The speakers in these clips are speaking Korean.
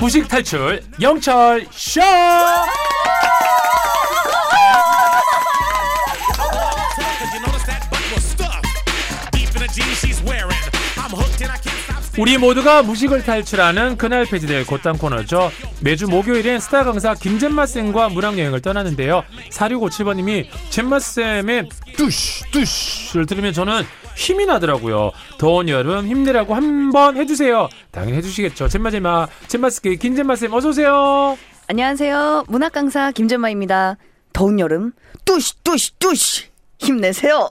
무식 탈출 영철 쇼. 우리 모두가 무식을 탈출하는 그날 페이지될 곧장 코너죠. 매주 목요일엔 스타 강사 김잼마 쌤과 문학 여행을 떠나는데요. 4657번님이 잼마 쌤의 뚜쉬 뚜쉬를 들으면 저는 힘이 나더라고요. 더운 여름 힘내라고 한번 해주세요. 당연히 해주시겠죠. 잼마 잼마 잼마 스키 김잼마 쌤 어서 오세요. 안녕하세요. 문학 강사 김전마입니다. 더운 여름 뚜시 뚜시 뚜시 힘내세요.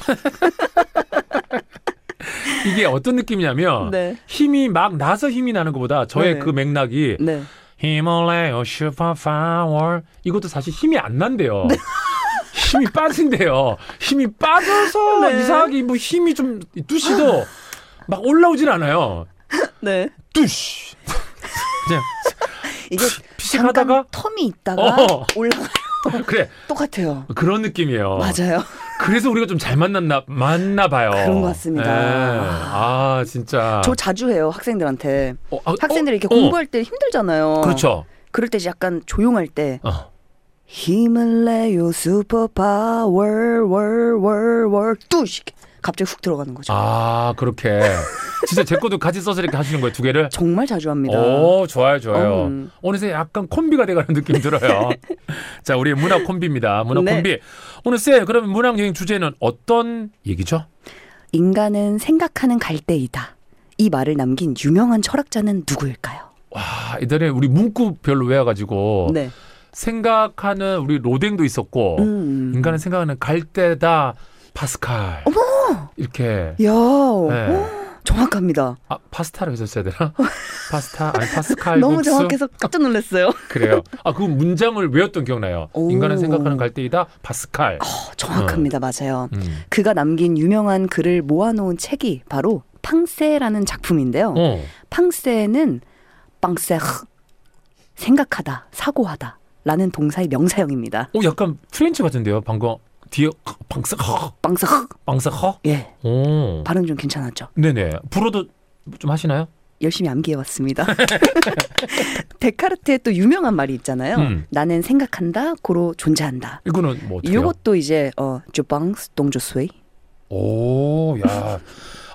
이게 어떤 느낌이냐면 네. 힘이 막 나서 힘이 나는 것보다 저의 네. 그 맥락이 네. 힘을 내요 슈퍼파워 이것도 사실 힘이 안 난대요. 힘이 빠진대요. 힘이 빠져서 네. 이상하게 뭐 힘이 좀 뚜시도 막 올라오질 않아요. 네. 뚜시. 그냥 이게 피식하다가 텀이 있다가 어. 올라가 그래 똑같아요. 그런 느낌이에요. 맞아요. 그래서 우리가 좀 잘 만났나 맞나 봐요. 그런 것 같습니다. 예. 아 진짜. 저 자주 해요 학생들한테. 어, 아, 학생들이 이렇게 어, 공부할 때 힘들잖아요. 그렇죠. 그럴 때 약간 조용할 때 어. 힘을 내요 슈퍼파워 월월월 뚜시 갑자기 훅 들어가는 거죠. 아 그렇게 진짜 제 것도 같이 써서 이렇게 하시는 거예요 두 개를. 정말 자주 합니다. 오 좋아요 좋아요. 음. 어느새 약간 콤비가 돼가는 느낌이 들어요. 자 우리 문학 콤비입니다. 문학 네. 콤비. 오늘 쌤 그러면 문학 여행 주제는 어떤 얘기죠? 인간은 생각하는 갈대이다. 이 말을 남긴 유명한 철학자는 누구일까요? 와 이전에 우리 문구별로 외워가지고 네. 생각하는 우리 로댕도 있었고 음. 인간은 생각하는 갈대다 파스칼. 이렇게 야, 네. 어, 정확합니다. 아 파스타라고 했었어야 되나? 파스타 아니 파스칼 너무 국수? 정확해서 깜짝 놀랐어요. 그래요. 아 그 문장을 외웠던 기억나요. 오. 인간은 생각하는 갈대이다 파스칼. 어, 정확합니다. 맞아요. 음. 그가 남긴 유명한 글을 모아놓은 책이 바로 팡세라는 작품인데요. 어. 팡세는 penser 생각하다, 사고하다 라는 동사의 명사형입니다. 어 약간 French 같은데요. 방금 뒤에 방석 penser 방석 예 오. 발음 좀 괜찮았죠? 네네. 불어도 좀 하시나요? 열심히 암기해왔습니다. 데카르트의 또 유명한 말이 있잖아요. 음. 나는 생각한다, 고로 존재한다. 이거는 뭐 어떻게? 이것도 이제 어 je pense, donc je suis 오, 야.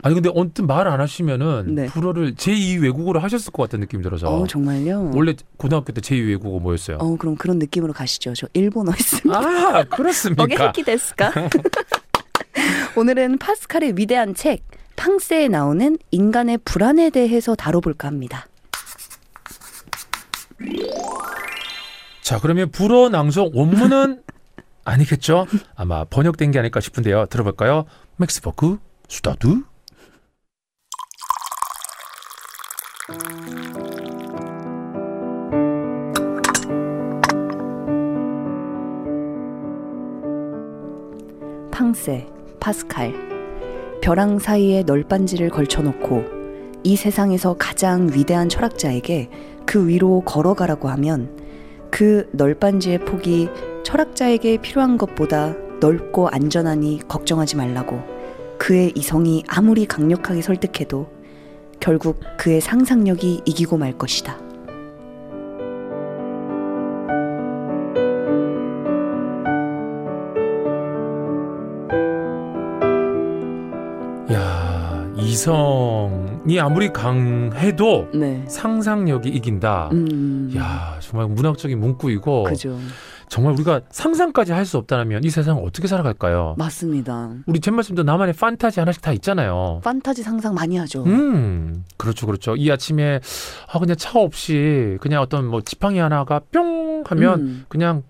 아니 근데 언뜻 말 안 하시면은 네. 불어를 제2 외국어로 하셨을 것 같은 느낌이 들어서. 어 정말요? 원래 고등학교 때 제2 외국어 뭐였어요? 어 그럼 그런 느낌으로 가시죠. 저 일본어 있습니다. 아, 그렇습니까? 어게 해키 데스까? 오늘은 파스칼의 위대한 책 팡세에 나오는 인간의 불안에 대해서 다뤄볼까 합니다. 자, 그러면 불어 낭송 원문은 아니겠죠? 아마 번역된 게 아닐까 싶은데요. 들어볼까요? 맥스버크 수다두 팡세, 파스칼. 벼랑 사이에 널빤지를 걸쳐놓고 이 세상에서 가장 위대한 철학자에게 그 위로 걸어가라고 하면 그 널빤지의 폭이 철학자에게 필요한 것보다 넓고 안전하니 걱정하지 말라고 그의 이성이 아무리 강력하게 설득해도 결국 그의 상상력이 이기고 말 것이다. 야, 이성이 아무리 강해도 네. 상상력이 이긴다. 음. 야, 정말 문학적인 문구이고 그죠. 정말 우리가 상상까지 할 수 없다면 이 세상을 어떻게 살아갈까요? 맞습니다. 우리 잼말씀도 나만의 판타지 하나씩 다 있잖아요. 판타지 상상 많이 하죠. 음, 그렇죠, 그렇죠. 이 아침에 아 그냥 차 없이 그냥 어떤 뭐 지팡이 하나가 뿅 하면 음. 그냥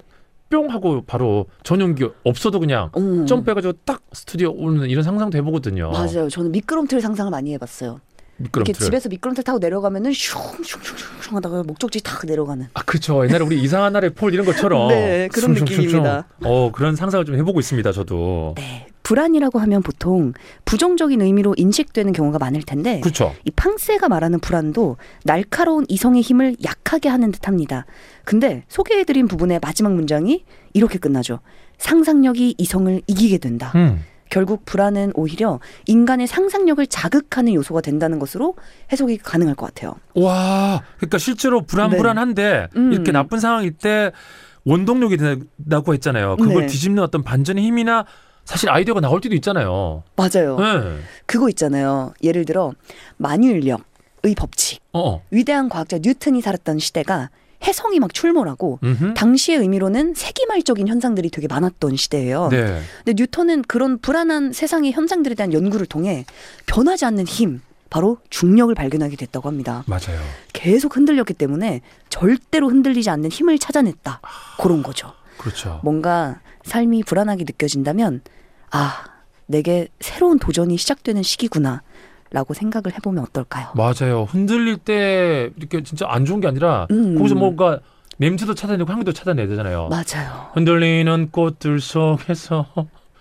뿅 하고 바로 전용기 없어도 그냥 음. 점프해가지고 딱 스튜디오 오는 이런 상상도 해보거든요. 맞아요. 저는 미끄럼틀 상상을 많이 해봤어요. 이렇게. 집에서 미끄럼틀 타고 내려가면은 슝슝슝슝 하다가 목적지 탁 내려가는. 아, 그렇죠. 옛날에 우리 이상한 나라의 폴 이런 것처럼. 네, 그런. 느낌입니다. 어, 그런 상상을 좀 해보고 있습니다, 저도. 네. 불안이라고 하면 보통 부정적인 의미로 인식되는 경우가 많을 텐데 그렇죠. 이 팡세가 말하는 불안도 날카로운 이성의 힘을 약하게 하는 듯합니다. 근데 소개해드린 부분의 마지막 문장이 이렇게 끝나죠. 상상력이 이성을 이기게 된다. 음. 결국 불안은 오히려 인간의 상상력을 자극하는 요소가 된다는 것으로 해석이 가능할 것 같아요. 와, 그러니까 실제로 불안불안한데 네. 음. 이렇게 나쁜 상황일 때 원동력이 된다고 했잖아요. 그걸 네. 뒤집는 어떤 반전의 힘이나 사실 아이디어가 나올 때도 있잖아요. 맞아요. 네. 그거 있잖아요. 예를 들어 만유인력의 법칙. 어. 위대한 과학자 뉴턴이 살았던 시대가 해성이 막 출몰하고 음흠. 당시의 의미로는 세기말적인 현상들이 되게 많았던 시대예요. 네. 근데 뉴턴은 그런 불안한 세상의 현상들에 대한 연구를 통해 변하지 않는 힘, 바로 중력을 발견하게 됐다고 합니다. 맞아요. 계속 흔들렸기 때문에 절대로 흔들리지 않는 힘을 찾아냈다. 그런 거죠. 그렇죠. 뭔가 삶이 불안하게 느껴진다면 아, 내게 새로운 도전이 시작되는 시기구나. 라고 생각을 해보면 어떨까요? 맞아요. 흔들릴 때 이렇게 진짜 안 좋은 게 아니라 음. 거기서 뭔가 냄새도 찾아내고 향기도 찾아내야 되잖아요. 맞아요. 흔들리는 꽃들 속에서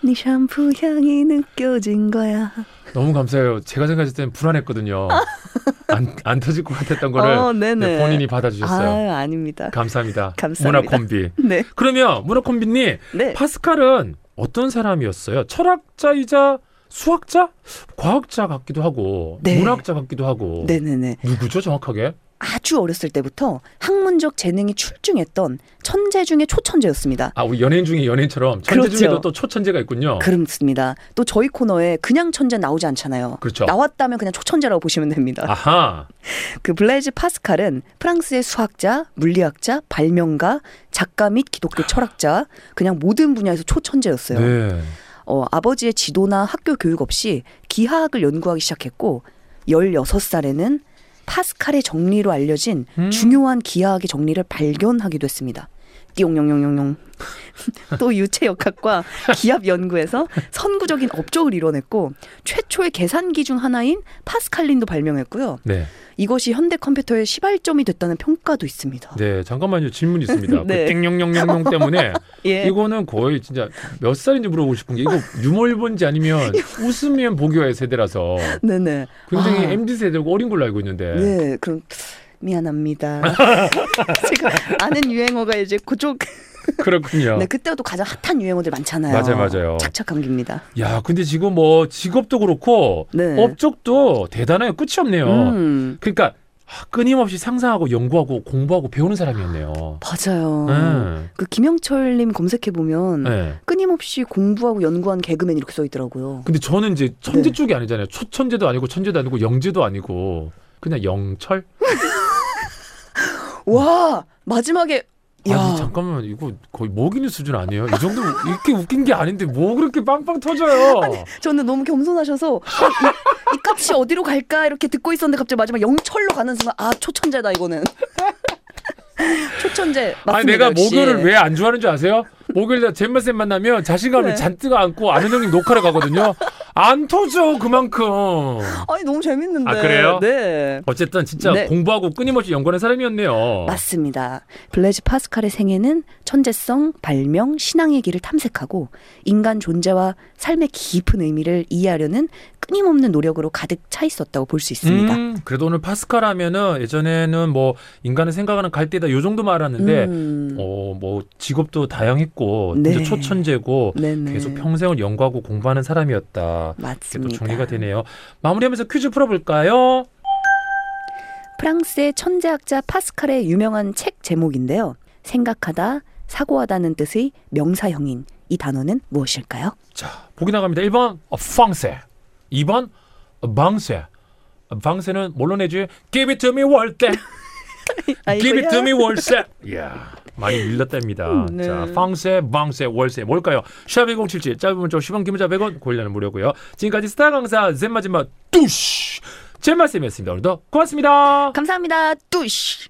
네 샴푸 향이 느껴진 거야. 너무 감사해요. 제가 생각했을 때는 불안했거든요. 안, 안 터질 것 같았던 거를 어, 네네. 네, 본인이 받아주셨어요. 아유, 아닙니다. 감사합니다. 감사합니다. 문화콤비. 네. 그러면 문화콤비님 네. 파스칼은 어떤 사람이었어요? 철학자이자 수학자, 과학자 같기도 하고 네. 문학자 같기도 하고 네네네. 누구죠 정확하게? 아주 어렸을 때부터 학문적 재능이 출중했던 천재 중에 초천재였습니다. 아 우리 연예인 중에 연예인처럼 천재 그렇죠. 중에도 또 초천재가 있군요. 그렇습니다. 또 저희 코너에 그냥 천재 나오지 않잖아요. 그렇죠. 나왔다면 그냥 초천재라고 보시면 됩니다. 아하. 그 블레즈 파스칼은 프랑스의 수학자, 물리학자, 발명가, 작가 및 기독교 철학자, 그냥 모든 분야에서 초천재였어요. 네. 어, 아버지의 지도나 학교 교육 없이 기하학을 연구하기 시작했고 16살에는 파스칼의 정리로 알려진 음. 중요한 기하학의 정리를 발견하기도 했습니다. 띠용용용용용. 또 유체역학과 기압 연구에서 선구적인 업적을 이뤄냈고 최초의 계산기 중 하나인 파스칼린도 발명했고요. 네. 이것이 현대 컴퓨터의 시발점이 됐다는 평가도 있습니다. 네. 잠깐만요. 질문 있습니다. 네. 그 땡용용용용 때문에 예. 이거는 거의 진짜 몇 살인지 물어보고 싶은 게 이거 유머 일본지 아니면 웃으면 보교의 세대라서 네네. 굉장히 아. MZ 세대고 어린 걸로 알고 있는데. 네, 그럼 미안합니다. 제가 아는 유행어가 이제 그쪽. 그렇군요. 네, 그때도 가장 핫한 유행어들 많잖아요. 맞아요, 맞아요. 착착 감깁니다. 야, 근데 지금 뭐 직업도 그렇고 네. 업적도 대단해요. 끝이 없네요. 음, 그러니까 아, 끊임없이 상상하고 연구하고 공부하고 배우는 사람이었네요. 맞아요. 네. 그 김영철님 검색해 보면 네. 끊임없이 공부하고 연구한 개그맨 이렇게 써 있더라고요. 근데 저는 이제 천재 네. 쪽이 아니잖아요. 초천재도 아니고 천재도 아니고 영재도 아니고 그냥 영철? 와 마지막에 야 아니 잠깐만 이거 거의 먹이는 수준 아니에요? 이 정도 이렇게 웃긴 게 아닌데 뭐 그렇게 빵빵 터져요? 저는 너무 겸손하셔서 어, 이, 이 값이 어디로 갈까 이렇게 듣고 있었는데 갑자기 마지막 영철로 가는 순간 아 초천재다 이거는 초천재 맞습니다. 아니 내가 역시. 목요일을 왜안 좋아하는 줄 아세요? 목요일 날 잼마쌤 만나면 자신감을 네. 잔뜩 안고 아는 형님 녹화를 가거든요. 안 터져 그만큼. 아니 너무 재밌는데. 아, 그래요? 네. 어쨌든 진짜 네. 공부하고 끊임없이 연구하는 사람이었네요. 맞습니다. 블레즈 파스칼의 생애는 천재성, 발명, 신앙의 길을 탐색하고 인간 존재와 삶의 깊은 의미를 이해하려는 끊임없는 노력으로 가득 차 있었다고 볼 수 있습니다. 음, 그래도 오늘 파스칼 하면은 예전에는 뭐 인간을 생각하는 갈대다 요 정도 말았는데 음. 어뭐 직업도 다양했고 네. 초천재고 네네. 계속 평생을 연구하고 공부하는 사람이었다. 맞습니다. 정리가 되네요. 마무리하면서 퀴즈 풀어볼까요? 프랑스의 천재학자 파스칼의 유명한 책 제목인데요. 생각하다, 사고하다는 뜻의 명사형인 이 단어는 무엇일까요? 자, 보기 나갑니다. 1번 방세, 2번 방세. 방세는 뭘로 내지? Give it to me 월세. Give it to me 월세. 이야, 많이 밀렸답니다. 네. 자, 방세, 방세, 월세. 뭘까요? 샵1077, 짧은 문자 10원, 기문자 100원, 고일라는 무료고요. 지금까지 스타 강사 젠마젠마 뚜시 젠마쌤이었습니다. 오늘도 고맙습니다. 감사합니다. 뚜시.